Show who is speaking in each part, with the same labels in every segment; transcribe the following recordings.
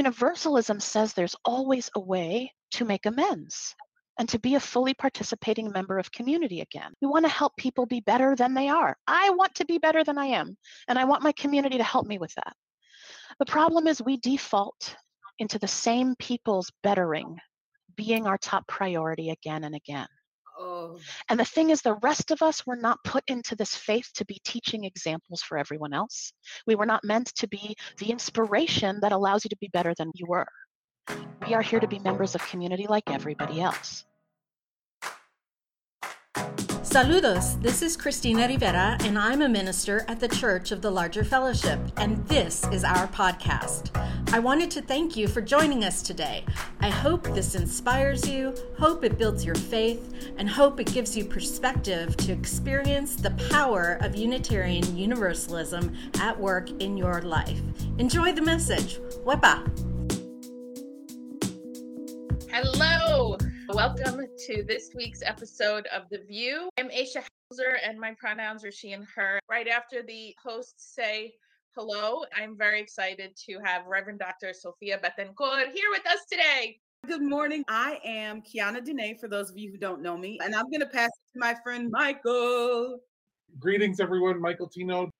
Speaker 1: Universalism says there's always a way to make amends and to be a fully participating member of community again. We want to help people be better than they are. I want to be better than I am, and I want my community to help me with that. The problem is we default into the same people's bettering being our top priority again and again.
Speaker 2: Oh.
Speaker 1: And the thing is, the rest of us were not put into this faith to be teaching examples for everyone else. We were not meant to be the inspiration that allows you to be better than you were. We are here to be members of community like everybody else.
Speaker 3: Saludos, this is Christina Rivera, and I'm a minister at the Church of the Larger Fellowship, and this is our podcast. I wanted to thank you for joining us today. I hope this inspires you, hope it builds your faith, and hope it gives you perspective to experience the power of Unitarian Universalism at work in your life. Enjoy the message. Wepa!
Speaker 2: Hello! Welcome to this week's episode of The VUU. I'm Aisha Hauser, and my pronouns are she and her. Right after the hosts say hello, I'm very excited to have Reverend Dr. Sofia Betancourt here with us today.
Speaker 4: Good morning. I am Kiana Dene, for those of you who don't know me, and I'm going to pass it to my friend Michael.
Speaker 5: Greetings, everyone. Michael Tino,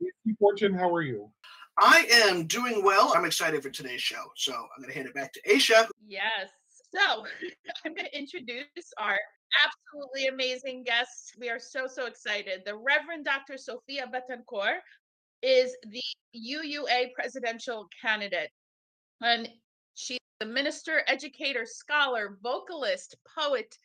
Speaker 5: Fortune, how are you?
Speaker 6: I am doing well. I'm excited for today's show. So I'm going to hand it back to Aisha.
Speaker 2: Yes. So I'm going to introduce our absolutely amazing guests. We are so, so excited. The Reverend Dr. Sofia Betancourt is the UUA presidential candidate. And she's a minister, educator, scholar, vocalist, poet,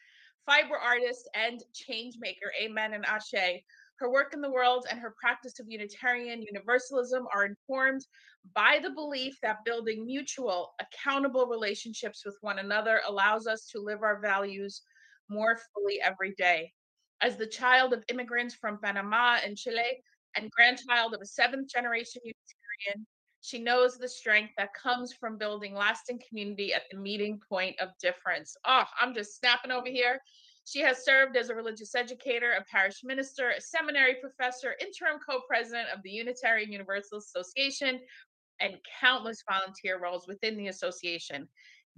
Speaker 2: fiber artist, and change maker. Amen and ashe. Her work in the world and her practice of Unitarian Universalism are informed by the belief that building mutual, accountable relationships with one another allows us to live our values more fully every day. As the child of immigrants from Panama and Chile and grandchild of a seventh generation Unitarian, she knows the strength that comes from building lasting community at the meeting point of difference. Oh, I'm just snapping over here. She has served as a religious educator, a parish minister, a seminary professor, interim co president of the Unitarian Universalist Association, and countless volunteer roles within the association,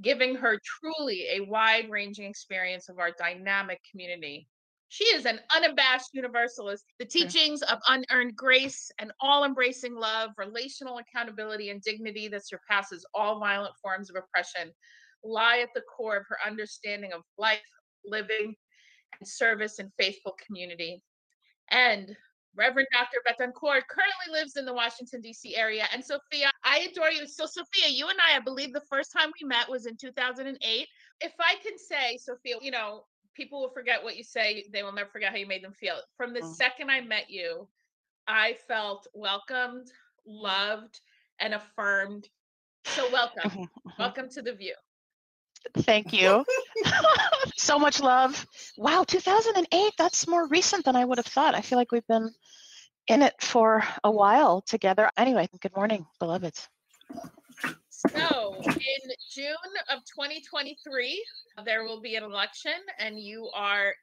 Speaker 2: giving her truly a wide ranging experience of our dynamic community. She is an unabashed universalist. The teachings of unearned grace and all embracing love, relational accountability, and dignity that surpasses all violent forms of oppression lie at the core of her understanding of life, living, and service and faithful community. And Reverend Dr. Betancourt currently lives in the Washington, D.C. area. And Sofia, I adore you. So, Sofia, you and I, I believe the first time we met was in 2008. If I can say, Sofia, you know, people will forget what you say, they will never forget how you made them feel. From the mm. second I met you, I felt welcomed, loved, and affirmed. So, welcome. Mm-hmm, mm-hmm. welcome to the VUU.
Speaker 1: Thank you. so much love. Wow, 2008, that's more recent than I would have thought. I feel like we've been in it for a while together. Anyway, good morning, beloveds.
Speaker 2: So, in June of 2023, there will be an election, and you are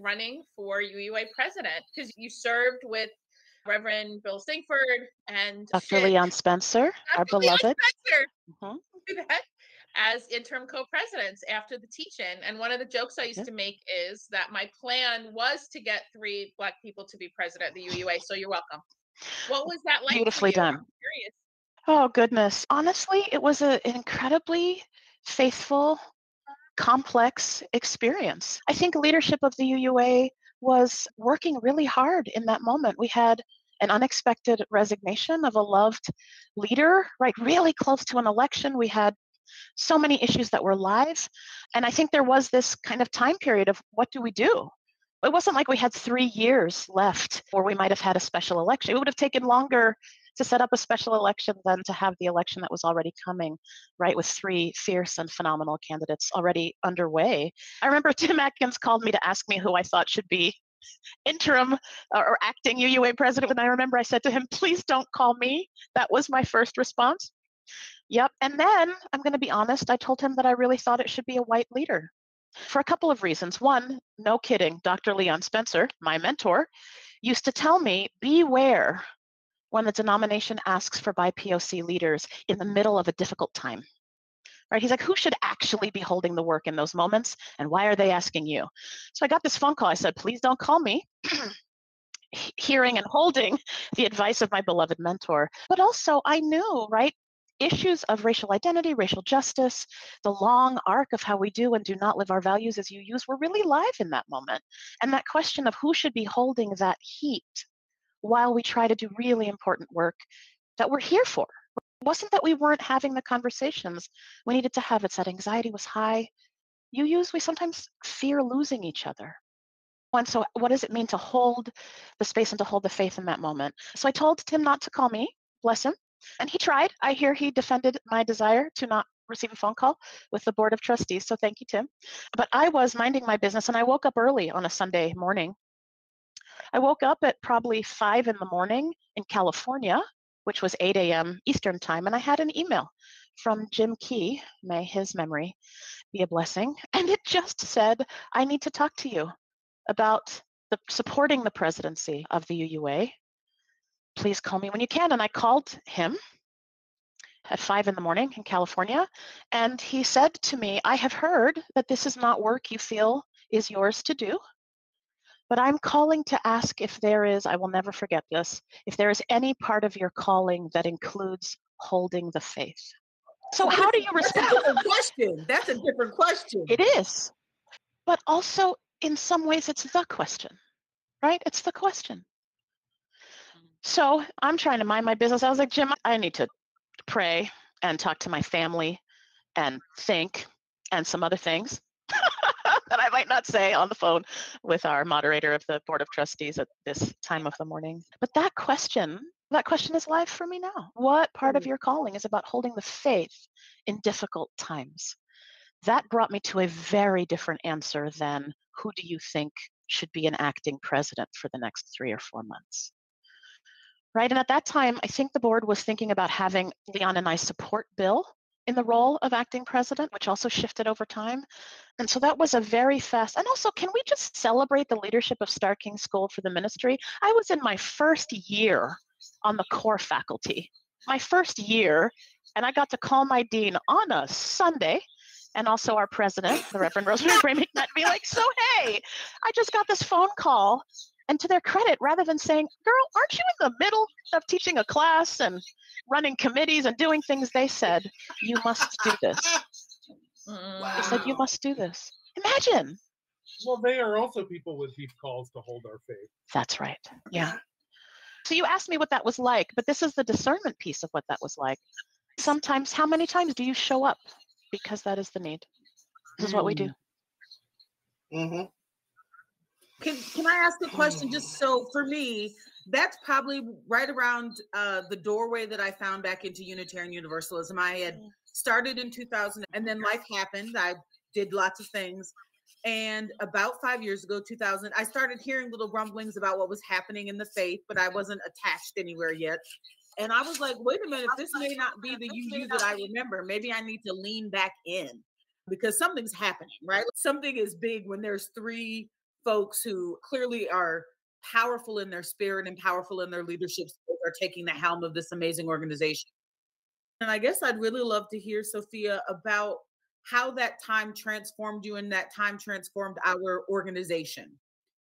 Speaker 2: running for UUA president because you served with Reverend Bill Sinkford and
Speaker 1: Dr. Leon Spencer, Dr. our beloved. Leon Spencer.
Speaker 2: Mm-hmm as interim co-presidents after the teach-in. And one of the jokes I used to make is that my plan was to get three black people to be president of the UUA. So you're welcome. What was that like?
Speaker 1: Beautifully done. Oh goodness. Honestly, it was a, an incredibly faithful, complex experience. I think leadership of the UUA was working really hard in that moment. We had an unexpected resignation of a loved leader, right? Really close to an election. We had so many issues that were live. And I think there was this kind of time period of what do we do? It wasn't like we had three years left or we might have had a special election. It would have taken longer to set up a special election than to have the election that was already coming, right, with three fierce and phenomenal candidates already underway. I remember Tim Atkins called me to ask me who I thought should be interim uh, or acting UUA president. And I remember I said to him, please don't call me. That was my first response. Yep. And then I'm going to be honest, I told him that I really thought it should be a white leader for a couple of reasons. One, no kidding, Dr. Leon Spencer, my mentor, used to tell me beware when the denomination asks for BIPOC leaders in the middle of a difficult time. right? He's like, who should actually be holding the work in those moments? And why are they asking you? So I got this phone call. I said, please don't call me. Hearing and holding the advice of my beloved mentor. But also, I knew, right? Issues of racial identity, racial justice, the long arc of how we do and do not live our values as UUs were really live in that moment. And that question of who should be holding that heat while we try to do really important work that we're here for it wasn't that we weren't having the conversations we needed to have. It's that anxiety was high. UUs, we sometimes fear losing each other. And so, what does it mean to hold the space and to hold the faith in that moment? So, I told Tim not to call me, bless him. And he tried. I hear he defended my desire to not receive a phone call with the Board of Trustees. So, thank you, Tim. But I was minding my business and I woke up early on a Sunday morning. I woke up at probably five in the morning in California which was 8 a.m. Eastern Time, and I had an email from Jim Key, may his memory be a blessing, and it just said, I need to talk to you about the, supporting the presidency of the UUA. Please call me when you can. And I called him at five in the morning in California, and he said to me, I have heard that this is not work you feel is yours to do. But I'm calling to ask if there is, I will never forget this, if there is any part of your calling that includes holding the faith. So, how do you respond?
Speaker 4: That's a question. That's a different question.
Speaker 1: It is. But also, in some ways, it's the question, right? It's the question. So, I'm trying to mind my business. I was like, Jim, I need to pray and talk to my family and think and some other things. that I might not say on the phone with our moderator of the Board of Trustees at this time of the morning. But that question, that question is live for me now. What part of mm. your calling is about holding the faith in difficult times? That brought me to a very different answer than who do you think should be an acting president for the next three or four months? Right. And at that time, I think the board was thinking about having Leon and I support Bill in the role of acting president, which also shifted over time. And so that was a very fast. And also, can we just celebrate the leadership of Starr King School for the ministry? I was in my first year on the core faculty, my first year, and I got to call my dean on a Sunday and also our president, the Reverend Rosemary Bray McNatt, be like, so hey, I just got this phone call. And to their credit, rather than saying, girl, aren't you in the middle of teaching a class and running committees and doing things, they said, you must do this. Wow. They said, you must do this. Imagine.
Speaker 5: Well, they are also people with deep calls to hold our faith.
Speaker 1: That's right. Yeah. So you asked me what that was like, but this is the discernment piece of what that was like. Sometimes, how many times do you show up? Because that is the need. This is what we do.
Speaker 6: Mm-hmm.
Speaker 4: Can Can I ask a question? Just so for me, that's probably right around uh, the doorway that I found back into Unitarian Universalism. I had mm. started in 2000, and then life happened. I did lots of things. And about five years ago, 2000, I started hearing little rumblings about what was happening in the faith, but I wasn't attached anywhere yet. And I was like, wait a minute, this may not be the UU that I remember. Maybe I need to lean back in because something's happening, right? Something is big when there's three folks who clearly are powerful in their spirit and powerful in their leadership are taking the helm of this amazing organization. And I guess I'd really love to hear, Sofia, about how that time transformed you and that time transformed our organization.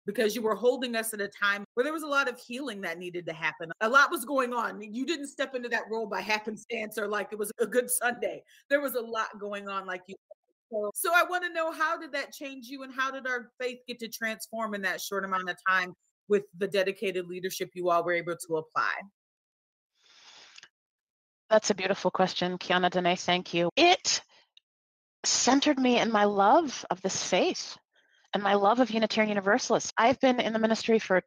Speaker 4: Because you were holding us at a time where there was a lot of healing that needed to happen. A lot was going on. You didn't step into that role by happenstance or like it was a good Sunday. There was a lot going on, like you so, so I want to know how did that change you and how did our faith get to transform in that short amount of time with the dedicated leadership you all were able to apply?
Speaker 1: That's a beautiful question, Kiana Dene. Thank you. It centered me in my love of this faith and my love of Unitarian Universalists. I've been in the ministry for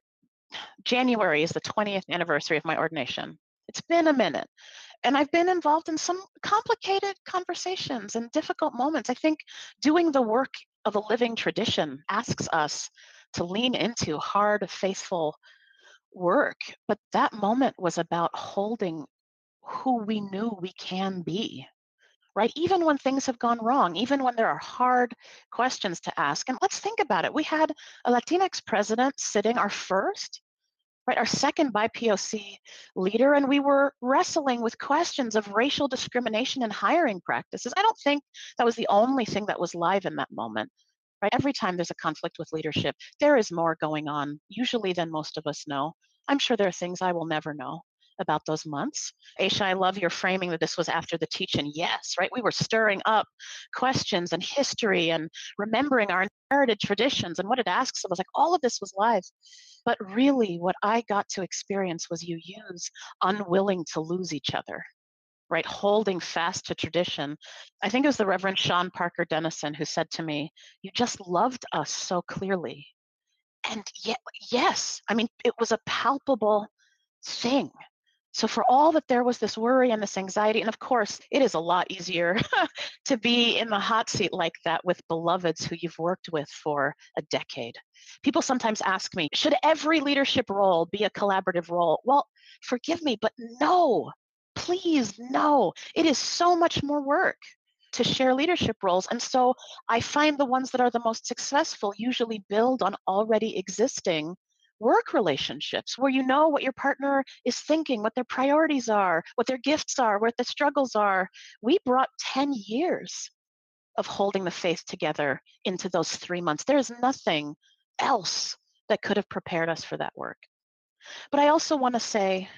Speaker 1: January is the 20th anniversary of my ordination. It's been a minute. And I've been involved in some complicated conversations and difficult moments. I think doing the work of a living tradition asks us to lean into hard, faithful work. But that moment was about holding who we knew we can be, right? Even when things have gone wrong, even when there are hard questions to ask. And let's think about it. We had a Latinx president sitting, our first right? Our second BIPOC leader, and we were wrestling with questions of racial discrimination and hiring practices. I don't think that was the only thing that was live in that moment. Right? Every time there's a conflict with leadership, there is more going on, usually than most of us know. I'm sure there are things I will never know about those months. Aisha, I love your framing that this was after the teach-in. Yes, right? We were stirring up questions and history and remembering our inherited traditions and what it asks of us. Like all of this was live. But really, what I got to experience was UUs unwilling to lose each other right? Holding fast to tradition. I think it was the Reverend Sean Parker Dennison who said to me, You just loved us so clearly. And yet, yes, I mean, it was a palpable thing. So, for all that there was this worry and this anxiety, and of course, it is a lot easier to be in the hot seat like that with beloveds who you've worked with for a decade. People sometimes ask me, should every leadership role be a collaborative role? Well, forgive me, but no, please, no. It is so much more work to share leadership roles. And so I find the ones that are the most successful usually build on already existing work relationships where you know what your partner is thinking, what their priorities are, what their gifts are, what the struggles are. We brought 10 years of holding the faith together into those three months. There is nothing else that could have prepared us for that work. But I also want to say,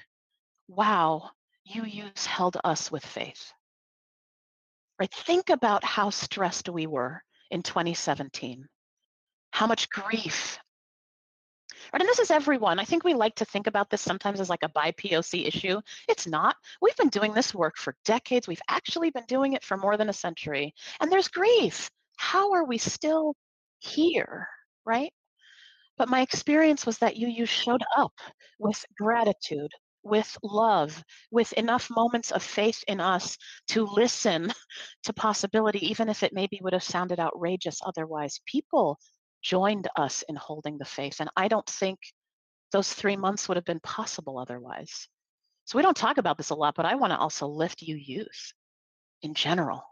Speaker 1: wow, UU's held us with faith. Right? Think about how stressed we were in 2017, how much grief Right? And this is everyone. I think we like to think about this sometimes as like a BIPOC issue. It's not. We've been doing this work for decades. We've actually been doing it for more than a century. And there's grief. How are we still here? Right? But my experience was that you you showed up with gratitude, with love, with enough moments of faith in us to listen to possibility, even if it maybe would have sounded outrageous otherwise. People joined us in holding the faith. And I don't think those three months would have been possible otherwise. So we don't talk about this a lot, but I want to also lift you youth in general.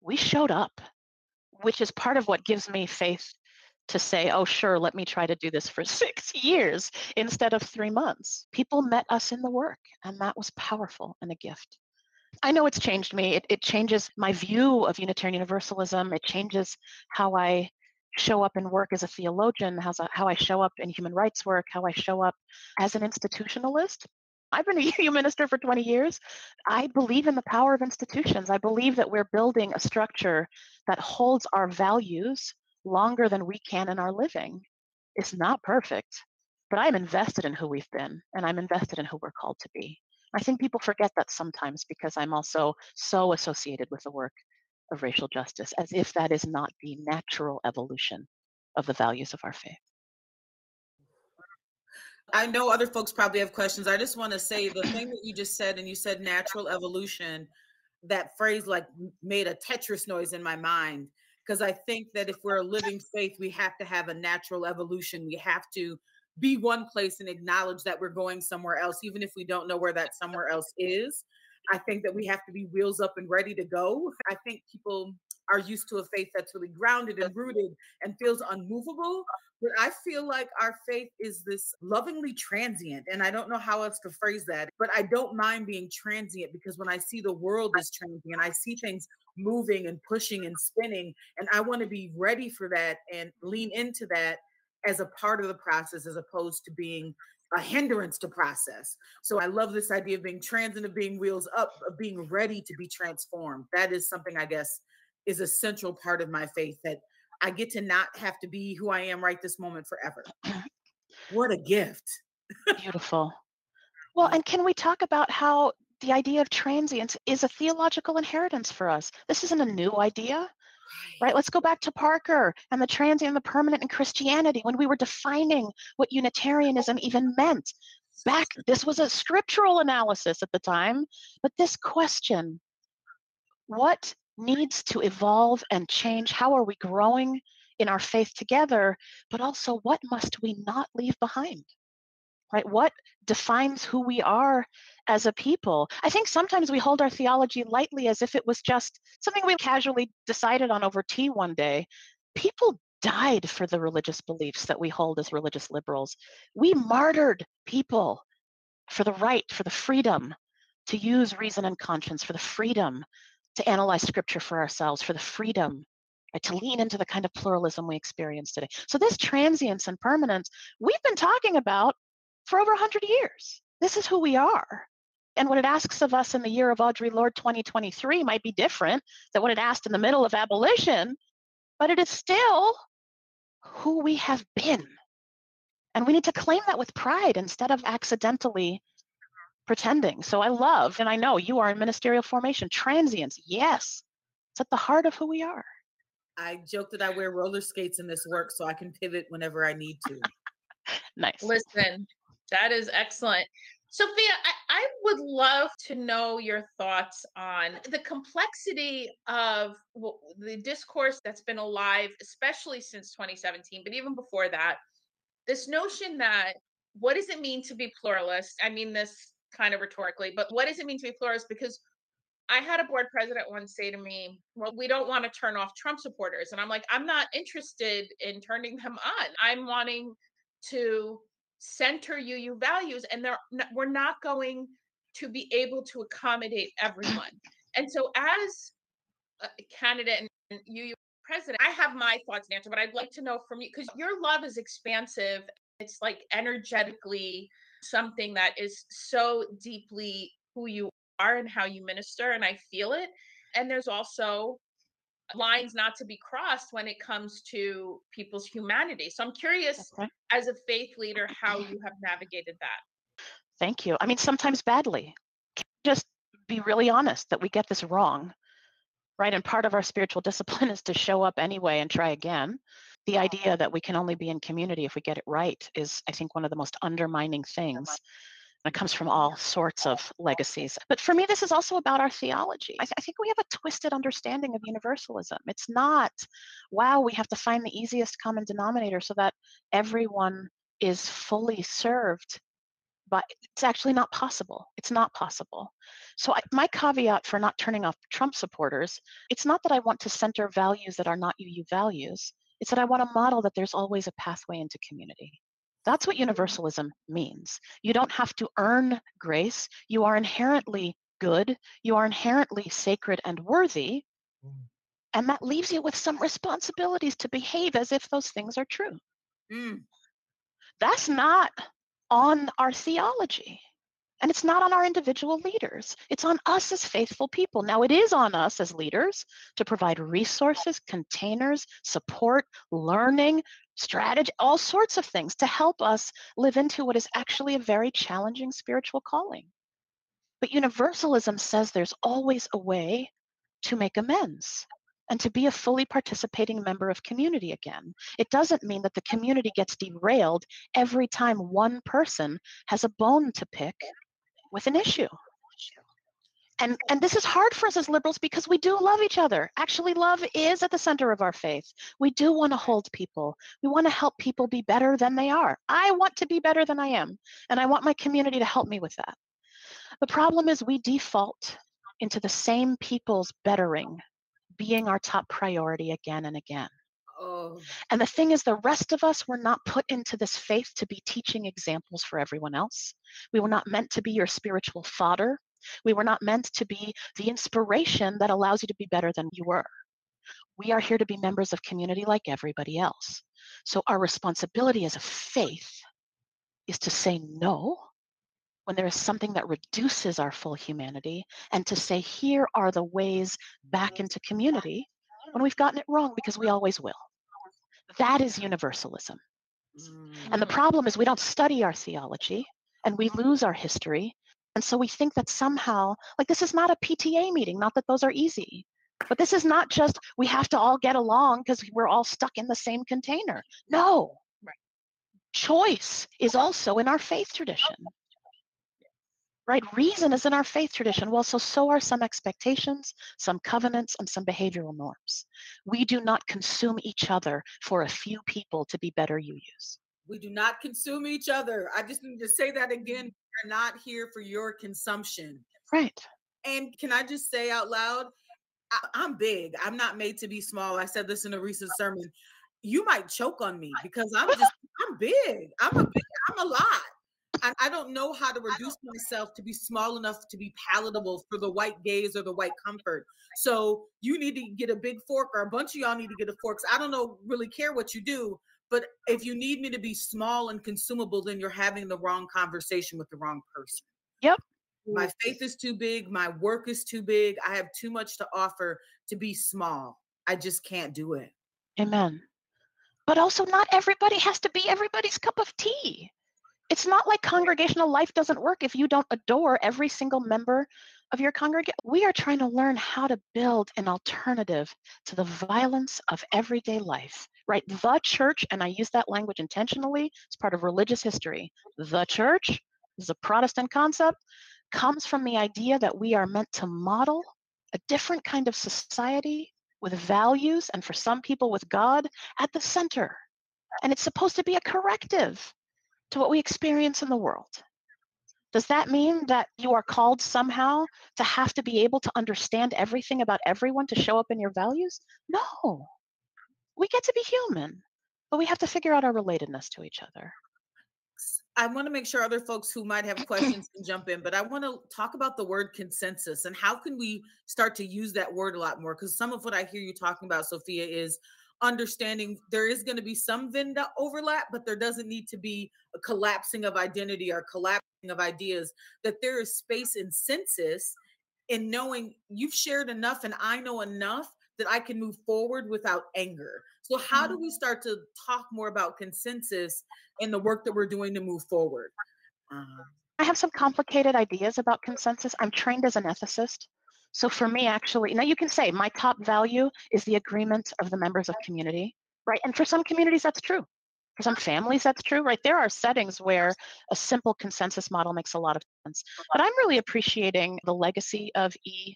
Speaker 1: We showed up, which is part of what gives me faith to say, oh, sure, let me try to do this for six years instead of three months. People met us in the work, and that was powerful and a gift. I know it's changed me. It, it changes my view of Unitarian Universalism. It changes how I show up and work as a theologian, how, how I show up in human rights work, how I show up as an institutionalist. I've been a UU minister for 20 years. I believe in the power of institutions. I believe that we're building a structure that holds our values longer than we can in our living. It's not perfect, but I'm invested in who we've been and I'm invested in who we're called to be. I think people forget that sometimes because I'm also so associated with the work of racial justice, as if that is not the natural evolution of the values of our faith.
Speaker 4: I know other folks probably have questions. I just want to say the thing that you just said, and you said natural evolution, that phrase like made a Tetris noise in my mind. Because I think that if we're a living faith, we have to have a natural evolution. We have to be one place and acknowledge that we're going somewhere else, even if we don't know where that somewhere else is. I think that we have to be wheels up and ready to go. I think people are used to a faith that's really grounded and rooted and feels unmovable. But I feel like our faith is this lovingly transient. And I don't know how else to phrase that, but I don't mind being transient because when I see the world is transient, I see things moving and pushing and spinning. And I want to be ready for that and lean into that as a part of the process as opposed to being a hindrance to process. So I love this idea of being transient, of being wheels up, of being ready to be transformed. That is something I guess is a central part of my faith that I get to not have to be who I am right this moment forever. What a gift.
Speaker 1: Beautiful. Well, and can we talk about how the idea of transience is a theological inheritance for us? This isn't a new idea right? Let's go back to Parker and the transient and the permanent in Christianity when we were defining what Unitarianism even meant. Back, this was a scriptural analysis at the time, but this question what needs to evolve and change? How are we growing in our faith together? But also, what must we not leave behind? Right? What defines who we are as a people? I think sometimes we hold our theology lightly as if it was just something we casually decided on over tea one day. People died for the religious beliefs that we hold as religious liberals. We martyred people for the right, for the freedom to use reason and conscience, for the freedom to analyze scripture for ourselves, for the freedom right, to lean into the kind of pluralism we experience today. So, this transience and permanence we've been talking about for over 100 years. This is who we are. And what it asks of us in the year of our Lord 2023 might be different than what it asked in the middle of abolition, but it is still who we have been. And we need to claim that with pride instead of accidentally pretending. So I love, and I know you are in ministerial formation, transience. Yes, it's at the heart of who we are.
Speaker 4: I joke that I wear roller skates in this work so I can pivot whenever I need to.
Speaker 1: nice.
Speaker 2: Listen, that is excellent. Sofia, I, I, would love to know your thoughts on the complexity of the discourse that's been alive, especially since 2017, but even before that. This notion that what does it mean to be pluralist? I mean this kind of rhetorically, but what does it mean to be pluralist? Because I had a board president once say to me, Well, we don't want to turn off Trump supporters. And I'm like, I'm not interested in turning them on. I'm wanting to center UU values, and they're we're not going to be able to accommodate everyone. And so, as a candidate and UU president, I have my thoughts answer, but I'd like to know from you because your love is expansive. It's like energetically something that is so deeply who you are and how you minister, and I feel it. And there's also lines not to be crossed when it comes to people's humanity. So I'm curious, okay. as a faith leader, how you have navigated that.
Speaker 1: Thank you. I mean, sometimes badly. Just be really honest that we get this wrong, right? And part of our spiritual discipline is to show up anyway and try again. The uh-huh. idea that we can only be in community if we get it right is, I think, one of the most undermining things it comes from all sorts of legacies. But for me, this is also about our theology. I, th- I, think we have a twisted understanding of universalism. It's not, wow, we have to find the easiest common denominator so that everyone is fully served. But it's actually not possible. It's not possible. So, I, my caveat for not turning off Trump supporters, it's not that I want to center values that are not UU values. It's that I want to model that there's always a pathway into community. That's what universalism means. You don't have to earn grace. You are inherently good. You are inherently sacred and worthy. Mm. And that leaves you with some responsibilities to behave as if those things are true. Mm. That's not on our theology. And it's not on our individual leaders. It's on us as faithful people. Now, it is on us as leaders to provide resources, containers, support, learning, strategy, all sorts of things to help us live into what is actually a very challenging spiritual calling. But universalism says there's always a way to make amends and to be a fully participating member of community again. It doesn't mean that the community gets derailed every time one person has a bone to pick with an issue. And and this is hard for us as liberals because we do love each other. Actually love is at the center of our faith. We do want to hold people. We want to help people be better than they are. I want to be better than i am and i want my community to help me with that. The problem is we default into the same people's bettering being our top priority again and again Oh. And the thing is, the rest of us were not put into this faith to be teaching examples for everyone else. We were not meant to be your spiritual fodder. We were not meant to be the inspiration that allows you to be better than you were. We are here to be members of community like everybody else. So our responsibility as a faith is to say no when there is something that reduces our full humanity and to say, here are the ways back into community when we've gotten it wrong because we always will. That is universalism. And the mm. problem is we don't study our theology and we lose our history and so we think that somehow, like this is not a PTA meeting, not that those are easy, but this is not just we have to all get along because we're all stuck in the same container. No. Right. Choice is also in our faith tradition. Right? Reason is in our faith tradition. Well, so so are some expectations, some covenants, and some behavioral norms. We do not consume each other for a few people to be better UUs.
Speaker 4: We do not consume each other. I just need to say that again mm-hmm. We are not here for your consumption.
Speaker 1: Right.
Speaker 4: And can I just say out loud, I, I'm big. I'm not made to be small. I said this in a recent sermon. you might choke on me because I'm just I'm big. I'm a big, I'm a lot. I, I don't know how to reduce myself to be small enough to be palatable for the white gaze or the white comfort. So you need to get a big fork, or a bunch of y'all need to get a fork. I don't know, really care what you do, but if you need me to be small and consumable, then you're having the wrong conversation with the wrong person.
Speaker 1: Yep.
Speaker 4: My faith is too big. My work is too big. I have too much to offer to be small. I just can't do it.
Speaker 1: Amen. But also, not everybody has to be everybody's cup of tea. It's not like congregational life doesn't work if you don't adore every single member of your congregation. We are trying to learn how to build an alternative to the violence of everyday life, right? The church, and I use that language intentionally, it's part of religious history. The church is a Protestant concept, comes from the idea that we are meant to model a different kind of society with values and for some people with God at the center. And it's supposed to be a corrective to what we experience in the world. Does that mean that you are called somehow to have to be able to understand everything about everyone to show up in your values? No. We get to be human, but we have to figure out our relatedness to each other.
Speaker 4: I want to make sure other folks who might have questions can jump in, but I want to talk about the word consensus and how can we start to use that word a lot more? Because some of what I hear you talking about, Sofia, is understanding there is going to be some vendor overlap, but there doesn't need to be a collapsing of identity or collapsing of ideas, that there is space in census in knowing you've shared enough and I know enough that I can move forward without anger. So, how do we mm-hmm. start to talk more about consensus in the work that we're doing to move forward?
Speaker 1: Um, I have some complicated ideas about consensus. I'm trained as an ethicist. So for me, actually, now you can say my top value is the agreement of the members of community, right? And for some communities, that's true. For some families, that's true, right? There are settings where a simple consensus model makes a lot of sense. But I'm really appreciating the legacy of E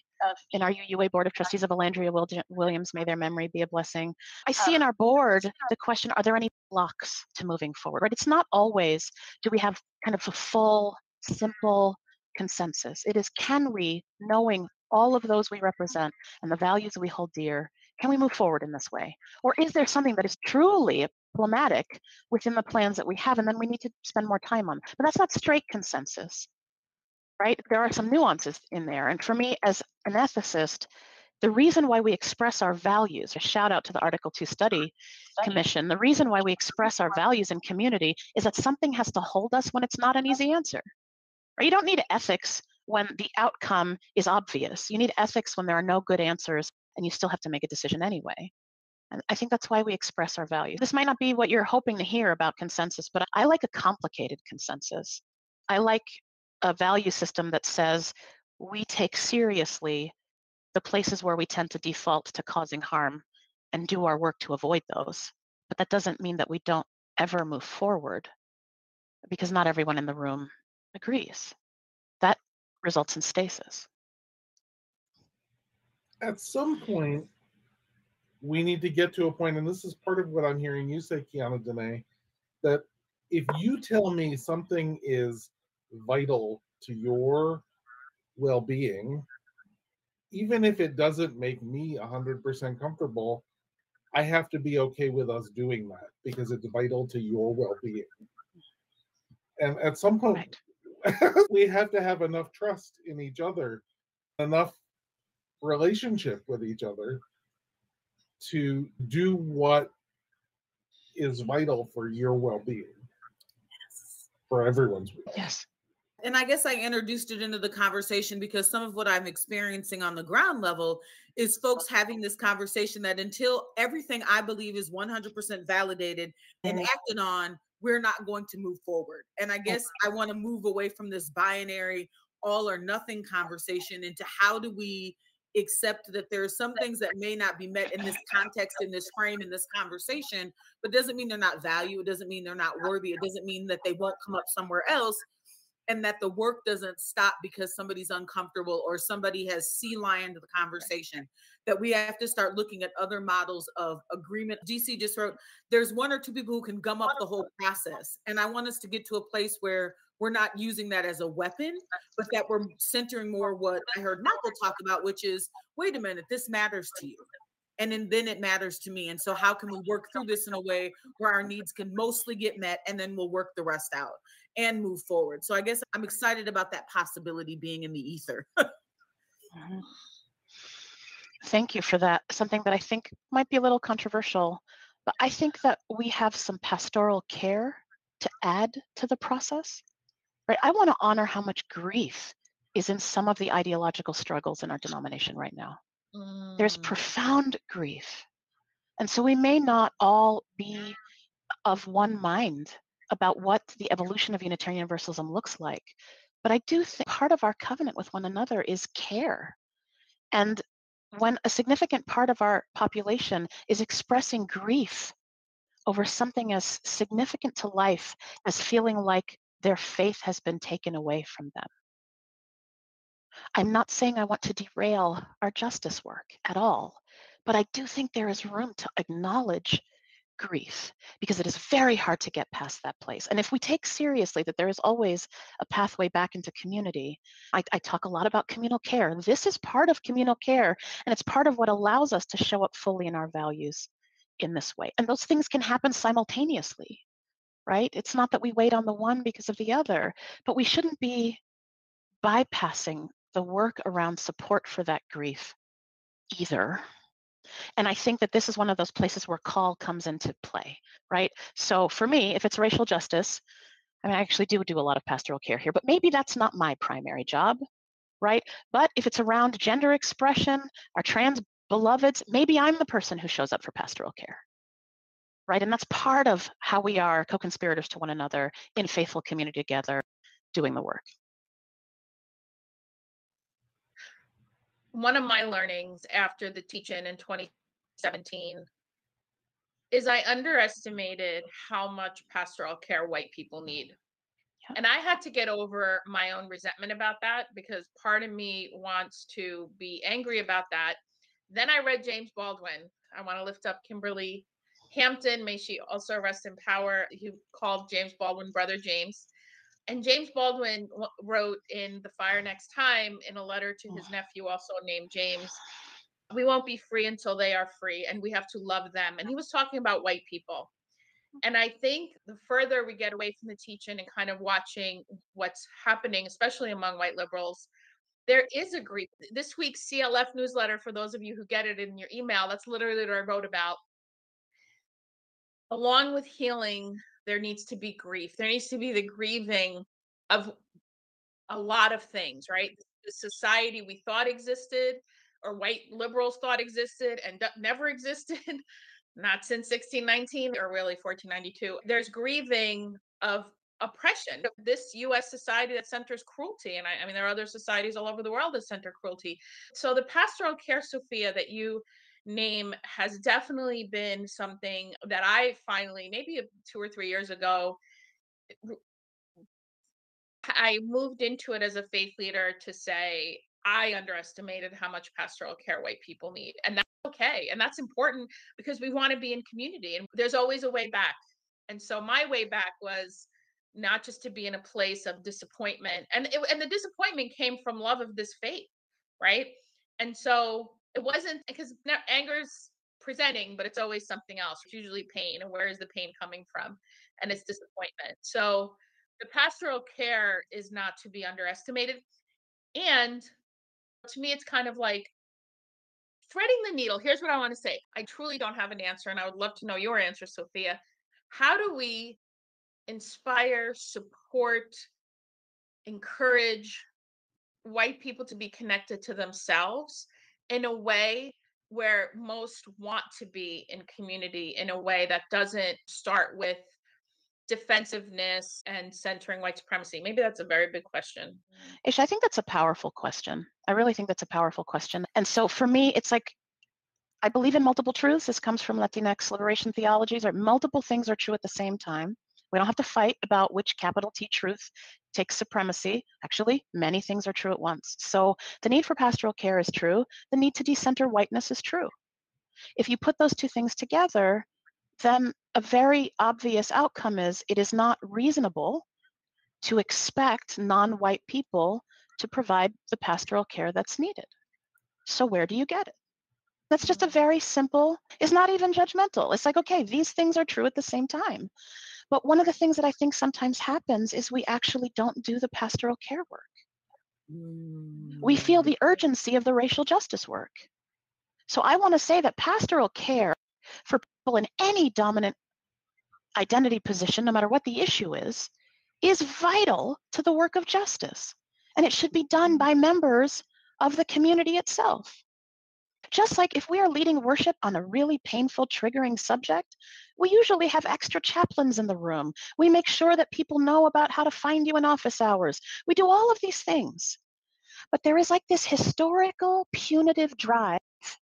Speaker 1: in our UUA Board of Trustees of Elandria Williams. May their memory be a blessing. I see in our board the question are there any blocks to moving forward, right? It's not always do we have kind of a full, simple consensus. It is can we, knowing all of those we represent and the values we hold dear, can we move forward in this way? Or is there something that is truly problematic within the plans that we have and then we need to spend more time on? But that's not straight consensus, right? There are some nuances in there. And for me, as an ethicist, the reason why we express our values, a shout out to the Article 2 Study Commission, the reason why we express our values in community is that something has to hold us when it's not an easy answer. Right? You don't need ethics when the outcome is obvious. You need ethics when there are no good answers and you still have to make a decision anyway. And I think that's why we express our values. This might not be what you're hoping to hear about consensus, but I like a complicated consensus. I like a value system that says we take seriously the places where we tend to default to causing harm and do our work to avoid those. But that doesn't mean that we don't ever move forward because not everyone in the room agrees. Results in stasis.
Speaker 5: At some point, we need to get to a point, and this is part of what I'm hearing you say, Kiana Dene, that if you tell me something is vital to your well being, even if it doesn't make me 100% comfortable, I have to be okay with us doing that because it's vital to your well being. And at some point, right. we have to have enough trust in each other, enough relationship with each other to do what is vital for your well-being yes. for everyone's well.
Speaker 1: yes
Speaker 4: and i guess i introduced it into the conversation because some of what i'm experiencing on the ground level is folks having this conversation that until everything i believe is 100% validated and acted on we're not going to move forward. And I guess I want to move away from this binary all or nothing conversation into how do we accept that there are some things that may not be met in this context, in this frame, in this conversation, but doesn't mean they're not valued. It doesn't mean they're not worthy. It doesn't mean that they won't come up somewhere else and that the work doesn't stop because somebody's uncomfortable or somebody has sea lioned the conversation that we have to start looking at other models of agreement. Dc just wrote there's one or two people who can gum up the whole process and i want us to get to a place where we're not using that as a weapon but that we're centering more what i heard michael talk about which is wait a minute this matters to you and then, then it matters to me and so how can we work through this in a way where our needs can mostly get met and then we'll work the rest out and move forward so i guess i'm excited about that possibility being in the ether.
Speaker 1: Thank you for that. Something that I think might be a little controversial, but I think that we have some pastoral care to add to the process. Right? I want to honor how much grief is in some of the ideological struggles in our denomination right now. There's
Speaker 2: Mm.
Speaker 1: profound grief. And so we may not all be of one mind about what the evolution of Unitarian Universalism looks like. But I do think part of our covenant with one another is care. And when a significant part of our population is expressing grief over something as significant to life as feeling like their faith has been taken away from them. I'm not saying I want to derail our justice work at all, but I do think there is room to acknowledge grief because it is very hard to get past that place. And if we take seriously that there is always a pathway back into community, I, I talk a lot about communal care. This is part of communal care, and it's part of what allows us to show up fully in our values in this way. And those things can happen simultaneously, right? It's not that we wait on the one because of the other, but we shouldn't be bypassing the work around support for that grief either. And I think that this is one of those places where call comes into play, right? So for me, if it's racial justice, I mean, I actually do do a lot of pastoral care here, but maybe that's not my primary job, right? But if it's around gender expression, our trans beloveds, maybe I'm the person who shows up for pastoral care, right? And that's part of how we are co conspirators to one another in faithful community together doing the work.
Speaker 2: One of my learnings after the teach-in in 2017 is I underestimated how much pastoral care white people need.
Speaker 1: Yeah.
Speaker 2: And I had to get over my own resentment about that because part of me wants to be angry about that. Then I read James Baldwin. I want to lift up Kimberly Hampton. May she also rest in power. He called James Baldwin Brother James. And James Baldwin wrote in The Fire Next Time in a letter to his nephew, also named James, we won't be free until they are free, and we have to love them. And he was talking about white people. And I think the further we get away from the teach-in and kind of watching what's happening, especially among white liberals, there is a grief. This week's CLF newsletter, for those of you who get it in your email, that's literally what I wrote about. Along with healing, there needs to be grief. There needs to be the grieving of a lot of things, right? Mm-hmm. The society we thought existed or white liberals thought existed and never existed, not since 1619 or really 1492. There's grieving of oppression. This US society that centers cruelty, and I, I mean, there are other societies all over the world that center cruelty. So the pastoral care, Sofia, that you name has definitely been something that I finally, maybe two or three years ago, I moved into it as a faith leader to say, I underestimated how much pastoral care white people need. And that's okay. And that's important because we want to be in community and there's always a way back. And so my way back was not just to be in a place of disappointment. And it, and the disappointment came from love of this faith, right? And so it wasn't eh, because anger's presenting, but it's always something else. It's usually pain. And where is the pain coming from? And it's disappointment. So the pastoral care is not to be underestimated. And to me, it's kind of like threading the needle. Here's what I want to say I truly don't have an answer, and I would love to know your answer, Sofia. How do we inspire, support, encourage white people to be connected to themselves in a way where most want to be in community in a way that doesn't start with defensiveness and centering white supremacy? Maybe that's a very big question. Mm.
Speaker 1: Ish, I think that's a powerful question. I really think that's a powerful question. And so for me, it's like I believe in multiple truths. This comes from Latinx liberation theologies, or multiple things are true at the same time. We don't have to fight about which capital T truth takes supremacy. Actually, many things are true at once. So the need for pastoral care is true. The need to decenter whiteness is true. If you put those two things together, then a very obvious outcome is it is not reasonable to expect non white people to provide the pastoral care that's needed. So, where do you get it? That's just a mm-hmm. very simple, it's not even judgmental. It's like, okay, these things are true at the same time. But one of the things that I think sometimes happens is we actually don't do the pastoral care work. We feel
Speaker 4: Mm.
Speaker 1: the urgency of the racial justice work. So I want to say that pastoral care for people in any dominant identity position, no matter what the issue is, is vital to the work of justice. And it should be done by members of the community itself. Just like if we are leading worship on a really painful, triggering subject, we usually have extra chaplains in the room. We make sure that people know about how to find you in office hours. We do all of these things. But there is like this historical, punitive drive.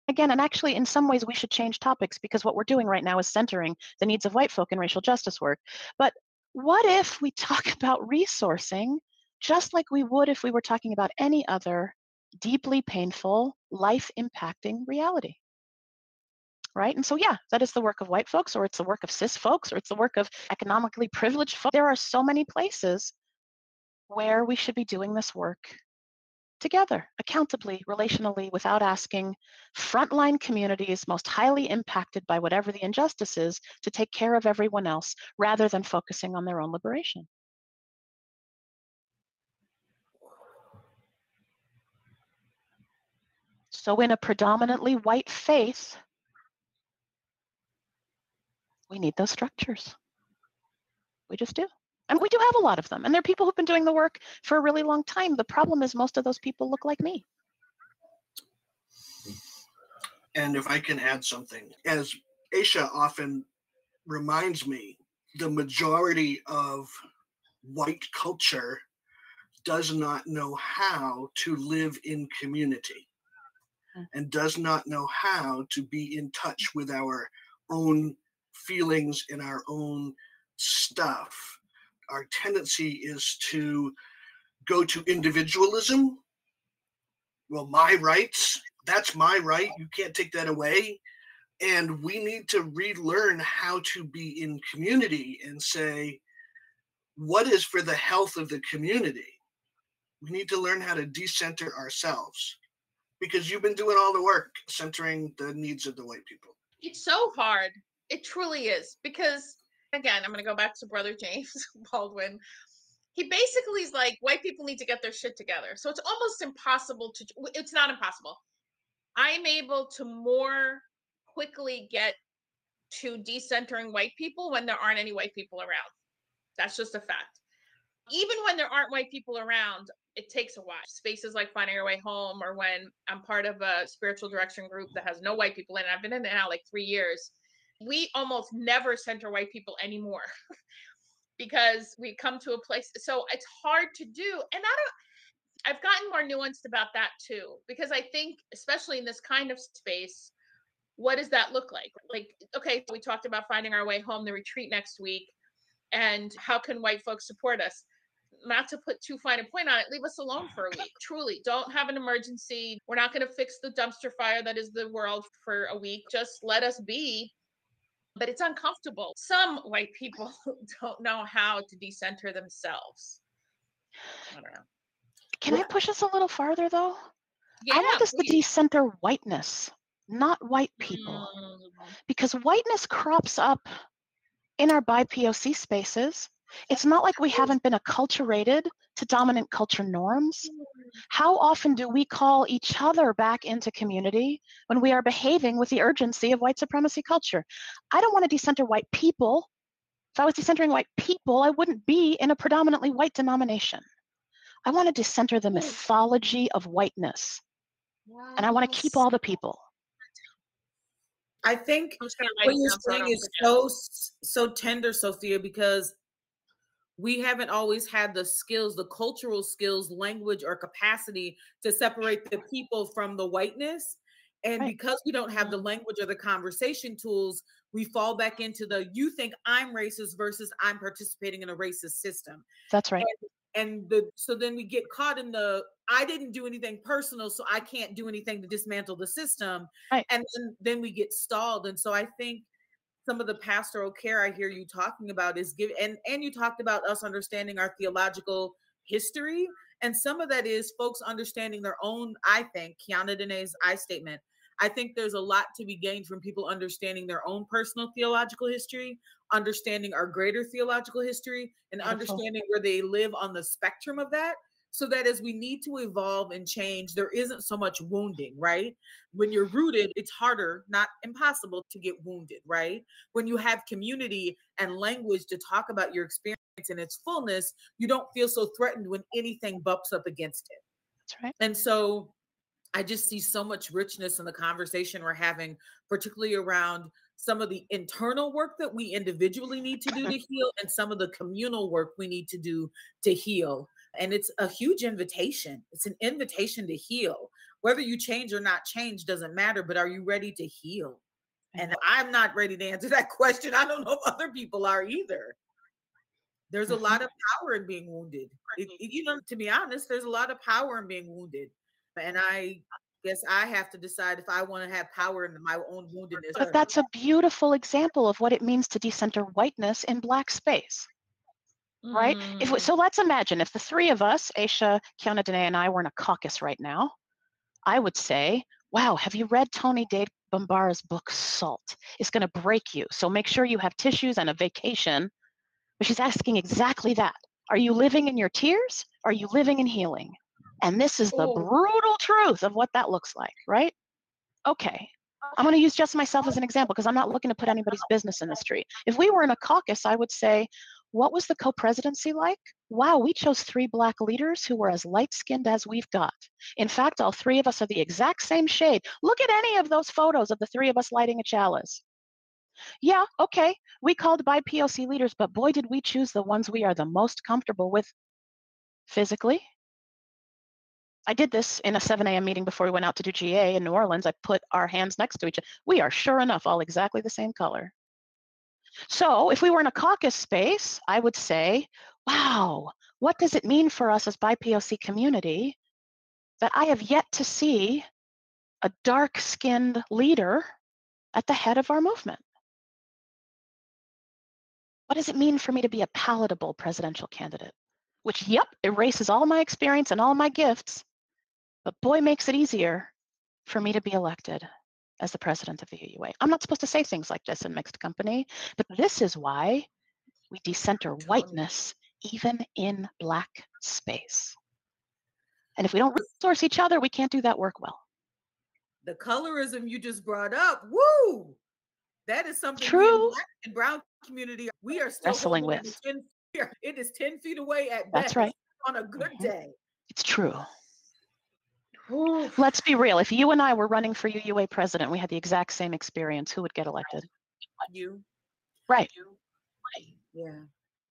Speaker 1: Again, and actually, in some ways, we should change topics because what we're doing right now is centering the needs of white folk in racial justice work. But what if we talk about resourcing just like we would if we were talking about any other deeply painful, life impacting reality? Right? And so, yeah, that is the work of white folks, or it's the work of cis folks, or it's the work of economically privileged folks. There are so many places where we should be doing this work together, accountably, relationally, without asking frontline communities most highly impacted by whatever the injustice is to take care of everyone else rather than focusing on their own liberation. So, in a predominantly white faith, we need those structures. We just do. And we do have a lot of them. And there are people who've been doing the work for a really long time. The problem is most of those people look like me.
Speaker 6: And if I can add something, as Aisha often reminds me, the majority of white culture does not know how to live in community
Speaker 1: Mm.
Speaker 6: And does not know how to be in touch with our own feelings and our own stuff. Our tendency is to go to individualism. Well, my rights, that's my right. You can't take that away. And we need to relearn how to be in community and say, what is for the health of the community? We need to learn how to decenter ourselves because you've been doing all the work centering the needs of the white people.
Speaker 2: It's so hard. It truly is because again, I'm going to go back to brother James Baldwin. He basically is like white people need to get their shit together. So it's almost impossible to it's not impossible. I'm able to more quickly get to decentering white people when there aren't any white people around. That's just a fact. Even when there aren't white people around, it takes a while. Spaces like Finding Your Way Home, or when I'm part of a spiritual direction group that has no white people in it, I've been in it now like three years. We almost never center white people anymore because we come to a place. So it's hard to do. And I don't, I've gotten more nuanced about that too, because I think, especially in this kind of space, what does that look like? Like, okay, we talked about finding our way home, the retreat next week, and how can white folks support us? Not to put too fine a point on it, leave us alone for a week. Truly, don't have an emergency. We're not going to fix the dumpster fire that is the world for a week. Just let us be. But it's uncomfortable. Some white people don't know how to decenter themselves. I don't know.
Speaker 1: Can I push us a little farther though?
Speaker 2: Yeah,
Speaker 1: I want us to decenter whiteness, not white people.
Speaker 2: Mm,
Speaker 1: because whiteness crops up in our BIPOC spaces. It's not like we haven't been acculturated to dominant culture norms. How often do we call each other back into community when we are behaving with the urgency of white supremacy culture? I don't want to decenter white people. If I was decentering white people, I wouldn't be in a predominantly white denomination. I want to decenter the mythology of whiteness, and I want to keep all the people.
Speaker 4: I think
Speaker 2: I'm just gonna write
Speaker 4: what you're
Speaker 2: down so I
Speaker 4: saying is so so tender, Sofia, because we haven't always had the skills, the cultural skills, language, or capacity to separate the people from the whiteness. And
Speaker 1: Right.
Speaker 4: because we don't have mm-hmm. the language or the conversation tools, we fall back into the you think I'm racist versus I'm participating in a racist system
Speaker 1: That's right.
Speaker 4: and the so then we get caught in the i didn't do anything personal so i can't do anything to dismantle the system
Speaker 1: Right.
Speaker 4: and then, then we get stalled and so i think some of the pastoral care i hear you talking about is give and and you talked about us understanding our theological history and some of that is folks understanding their own i think kiana Danae's i statement I think there's a lot to be gained from people understanding their own personal theological history, understanding our greater theological history, and
Speaker 1: Beautiful.
Speaker 4: understanding where they live on the spectrum of that. So that as we need to evolve and change, there isn't so much wounding, right? When you're rooted, it's harder, not impossible to get wounded, right? When you have community and language to talk about your experience in its fullness, you don't feel so threatened when anything bumps up against it.
Speaker 1: That's right.
Speaker 4: And so I just see so much richness in the conversation we're having, particularly around some of the internal work that we individually need to do to heal and some of the communal work we need to do to heal. And it's a huge invitation. It's an invitation to heal. Whether you change or not change doesn't matter, but are you ready to heal? And I'm not ready to answer that question. I don't know if other people are either. There's a lot of power in being wounded. It- it- you know, to be honest, there's a lot of power in being wounded. And I guess I have to decide if I want to have power in my own woundedness.
Speaker 1: But that's a beautiful example of what it means to decenter whiteness in black space, right? If we,
Speaker 2: Mm.
Speaker 1: so, let's imagine if the three of us, Aisha, Kiana, Danae, and I, were in a caucus right now. I would say, "Wow, have you read Toni Cade Bambara's book Salt? It's going to break you. So make sure you have tissues and a vacation." But she's asking exactly that: Are you living in your tears? Are you living in healing? And this is the
Speaker 2: Oh.
Speaker 1: brutal truth of what that looks like, right? Okay, I'm going to use just myself as an example because I'm not looking to put anybody's business in the street. If we were in a caucus, I would say, what was the co presidency like? Wow, we chose three black leaders who were as light skinned as we've got. In fact, all three of us are the exact same shade. Look at any of those photos of the three of us lighting a chalice. Yeah, okay, we called BIPOC leaders, but boy, did we choose the ones we are the most comfortable with physically. I did this in a 7 a.m. meeting before we went out to do GA in New Orleans. I put our hands next to each other. We are sure enough all exactly the same color. So if we were in a caucus space, I would say, wow, what does it mean for us as BIPOC community that I have yet to see a dark skinned leader at the head of our movement? What does it mean for me to be a palatable presidential candidate? Which, yep, erases all my experience and all my gifts, but boy, makes it easier for me to be elected as the president of the UUA. I'm not supposed to say things like this in mixed company, but this is why we decenter whiteness even in black space. And if we don't resource each other, we can't do that work well.
Speaker 4: the colorism you just brought up. Woo! That is something
Speaker 1: True.
Speaker 4: black and brown community we are still
Speaker 1: Wrestling with.
Speaker 4: it 10 It is 10 feet away at
Speaker 1: That's
Speaker 4: best
Speaker 1: right.
Speaker 4: on a good
Speaker 1: Mhm.
Speaker 4: day.
Speaker 1: It's true.
Speaker 2: Ooh.
Speaker 1: Let's be real. If you and I were running for UUA president, we had the exact same experience, who would get elected?
Speaker 4: You.
Speaker 1: Right.
Speaker 4: Yeah.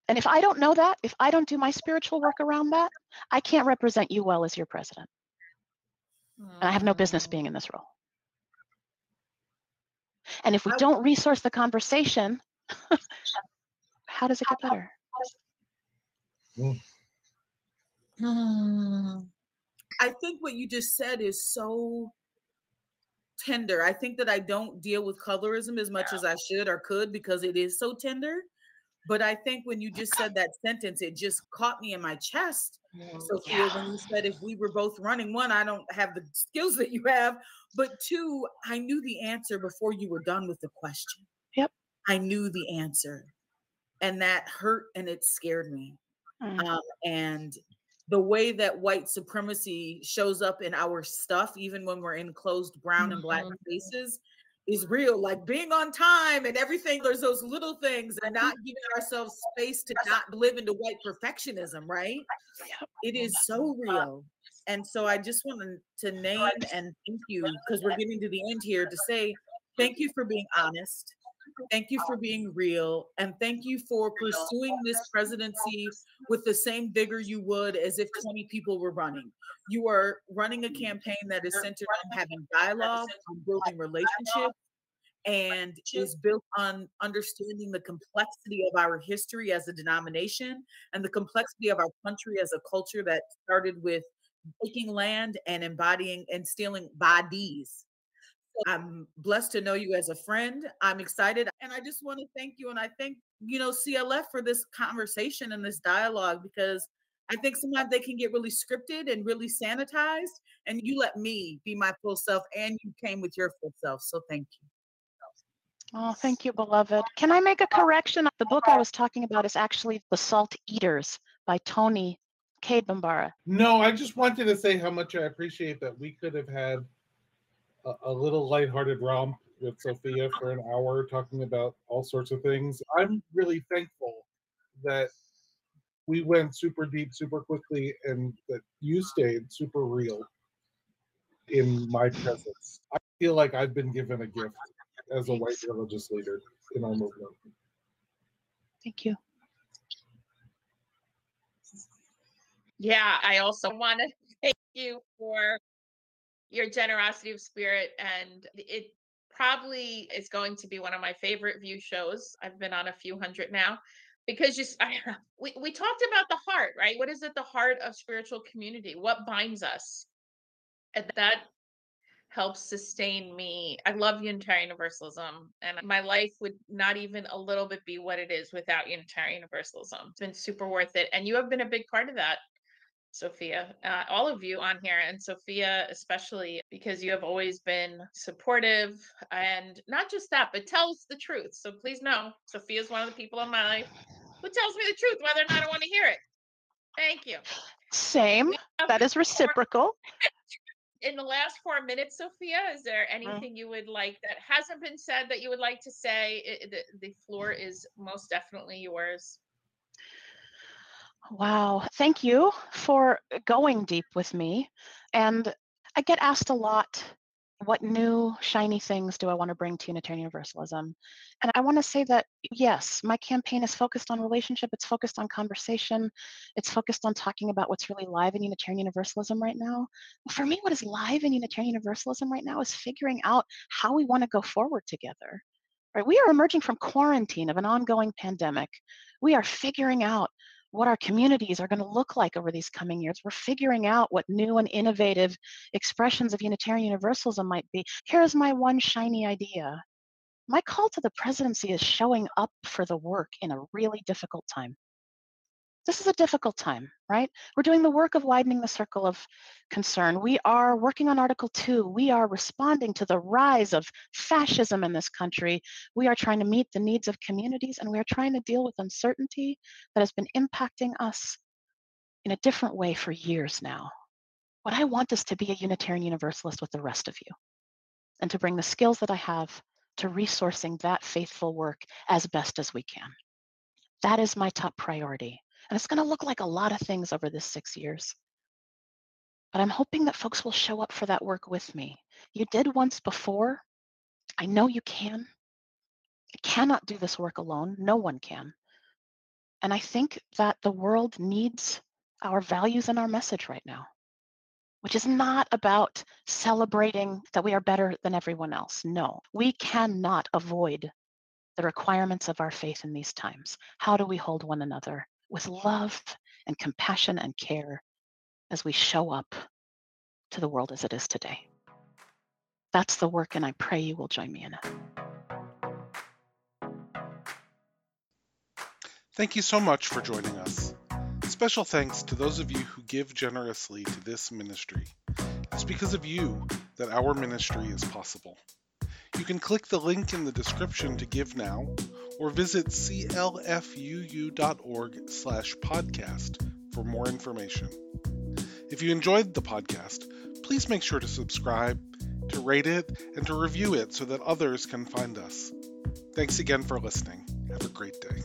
Speaker 1: And if I don't know that, if I don't do my spiritual work around that, I can't represent you well as your president. And I have no business
Speaker 2: Mm.
Speaker 1: being in this role. And if we
Speaker 4: I-
Speaker 1: don't resource the conversation, how does it get better?
Speaker 2: Mm.
Speaker 4: I think what you just said is so tender. I think that I don't deal with colorism as much as I should or could because it is so tender. But I think when you just said that sentence, it just caught me in my chest. Sofia, when you said if we were both running, one, I don't have the skills that you have, but two, I knew the answer before you were done with the question.
Speaker 1: Yep.
Speaker 4: I knew the answer. And that hurt and it scared me.
Speaker 1: Mm.
Speaker 4: Um, and the way that white supremacy shows up in our stuff, even when we're in closed brown and black
Speaker 2: Mhm.
Speaker 4: spaces, is real. Like being on time and everything. There's those little things and not giving ourselves space to not live into white perfectionism, right? It is so real. And so I just wanted to name and thank you because we're getting to the end here to say thank you for being honest. Thank you for being real. And thank you for pursuing this presidency with the same vigor you would as if 20 people were running. You are running a campaign that is centered on having dialogue, on building relationships, and is built on understanding the complexity of our history as a denomination and the complexity of our country as a culture that started with taking land and embodying and stealing bodies. So I'm blessed to know you as a friend. I'm excited and I just want to thank you and I thank, you know, CLF for this conversation and this dialogue because I think sometimes they can get really scripted and really sanitized. And you let me be my full self, and you came with your full self. So thank you.
Speaker 1: Oh, thank you, beloved. Can I make a correction? The book I was talking about is actually The Salt Eaters by Toni Cade Bambara.
Speaker 5: No, I just wanted to say how much I appreciate that we could have had a, a little lighthearted romp with Sofia for an hour talking about all sorts of things. I'm really thankful that we went super deep super quickly and that you stayed super real in my presence. I feel like I've been given a gift as a white religious leader in our movement.
Speaker 1: Thank you.
Speaker 2: Yeah, I also want to thank you for your generosity of spirit and it probably is going to be one of my favorite VUU shows. I've been on a few hundred now because just I, we, we talked about the heart, right? What is at the heart of spiritual community? What binds us? And that helps sustain me. I love Unitarian Universalism, and my life would not even a little bit be what it is without Unitarian Universalism. It's been super worth it. And you have been a big part of that. Sofia, uh, all of you on here, and Sofia especially, because you have always been supportive and not just that, but tells the truth. So please know, Sofia is one of the people in my life who tells me the truth, whether or not I want to hear it. Thank you.
Speaker 1: Same. That is reciprocal.
Speaker 2: In the last four minutes, Sofia, is there
Speaker 1: Mm.
Speaker 2: anything you would like that hasn't been said that you would like to say? It, the, the floor is most definitely yours.
Speaker 1: Wow. Thank you for going deep with me. And I get asked a lot what new shiny things do I want to bring to Unitarian Universalism? And I want to say that yes, my campaign is focused on relationship, it's focused on conversation, it's focused on talking about what's really live in Unitarian Universalism right now. For me, what is live in Unitarian Universalism right now is figuring out how we want to go forward together. Right? We are emerging from quarantine of an ongoing pandemic. We are figuring out what our communities are going to look like over these coming years. We're figuring out what new and innovative expressions of Unitarian Universalism might be. Here's my one shiny idea. My call to the presidency is showing up for the work in a really difficult time. This is a difficult time, right? We're doing the work of widening the circle of concern. We are working on Article 2. We are responding to the rise of fascism in this country. We are trying to meet the needs of communities and we are trying to deal with uncertainty that has been impacting us in a different way for years now. What I want is to be a Unitarian Universalist with the rest of you and to bring the skills that I have to resourcing that faithful work as best as we can. That is my top priority. And it's going to look like a lot of things over this six years. But I'm hoping that folks will show up for that work with me. You did once before. I know you can. I cannot do this work alone. No one can. And I think that the world needs our values and our message right now, which is not about celebrating that we are better than everyone else. No, we cannot avoid the requirements of our faith in these times. How do we hold one another with love and compassion and care as we show up to the world as it is today? That's the work, and I pray you will join me in it.
Speaker 7: Thank you so much for joining us. Special thanks to those of you who give generously to this ministry. It's because of you that our ministry is possible. You can click the link in the description to give now or visit clfuu.org slash podcast for more information. If you enjoyed the podcast, please make sure to subscribe, to rate it, and to review it so that others can find us. Thanks again for listening. Have a great day.